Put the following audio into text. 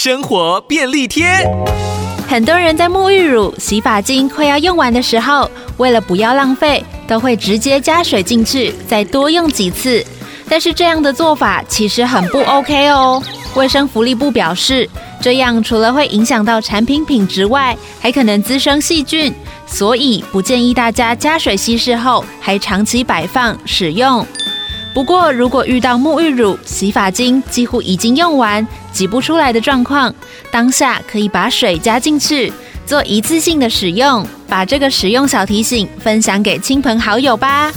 生活便利贴。很多人在沐浴乳、洗发精快要用完的时候，为了不要浪费，都会直接加水进去，再多用几次。但是这样的做法其实很不 OK 哦。卫生福利部表示，这样除了会影响到产品品质外，还可能滋生细菌，所以不建议大家加水稀释后还长期摆放使用。不过，如果遇到沐浴乳、洗发精几乎已经用完、挤不出来的状况，当下可以把水加进去，做一次性的使用，把这个使用小提醒分享给亲朋好友吧。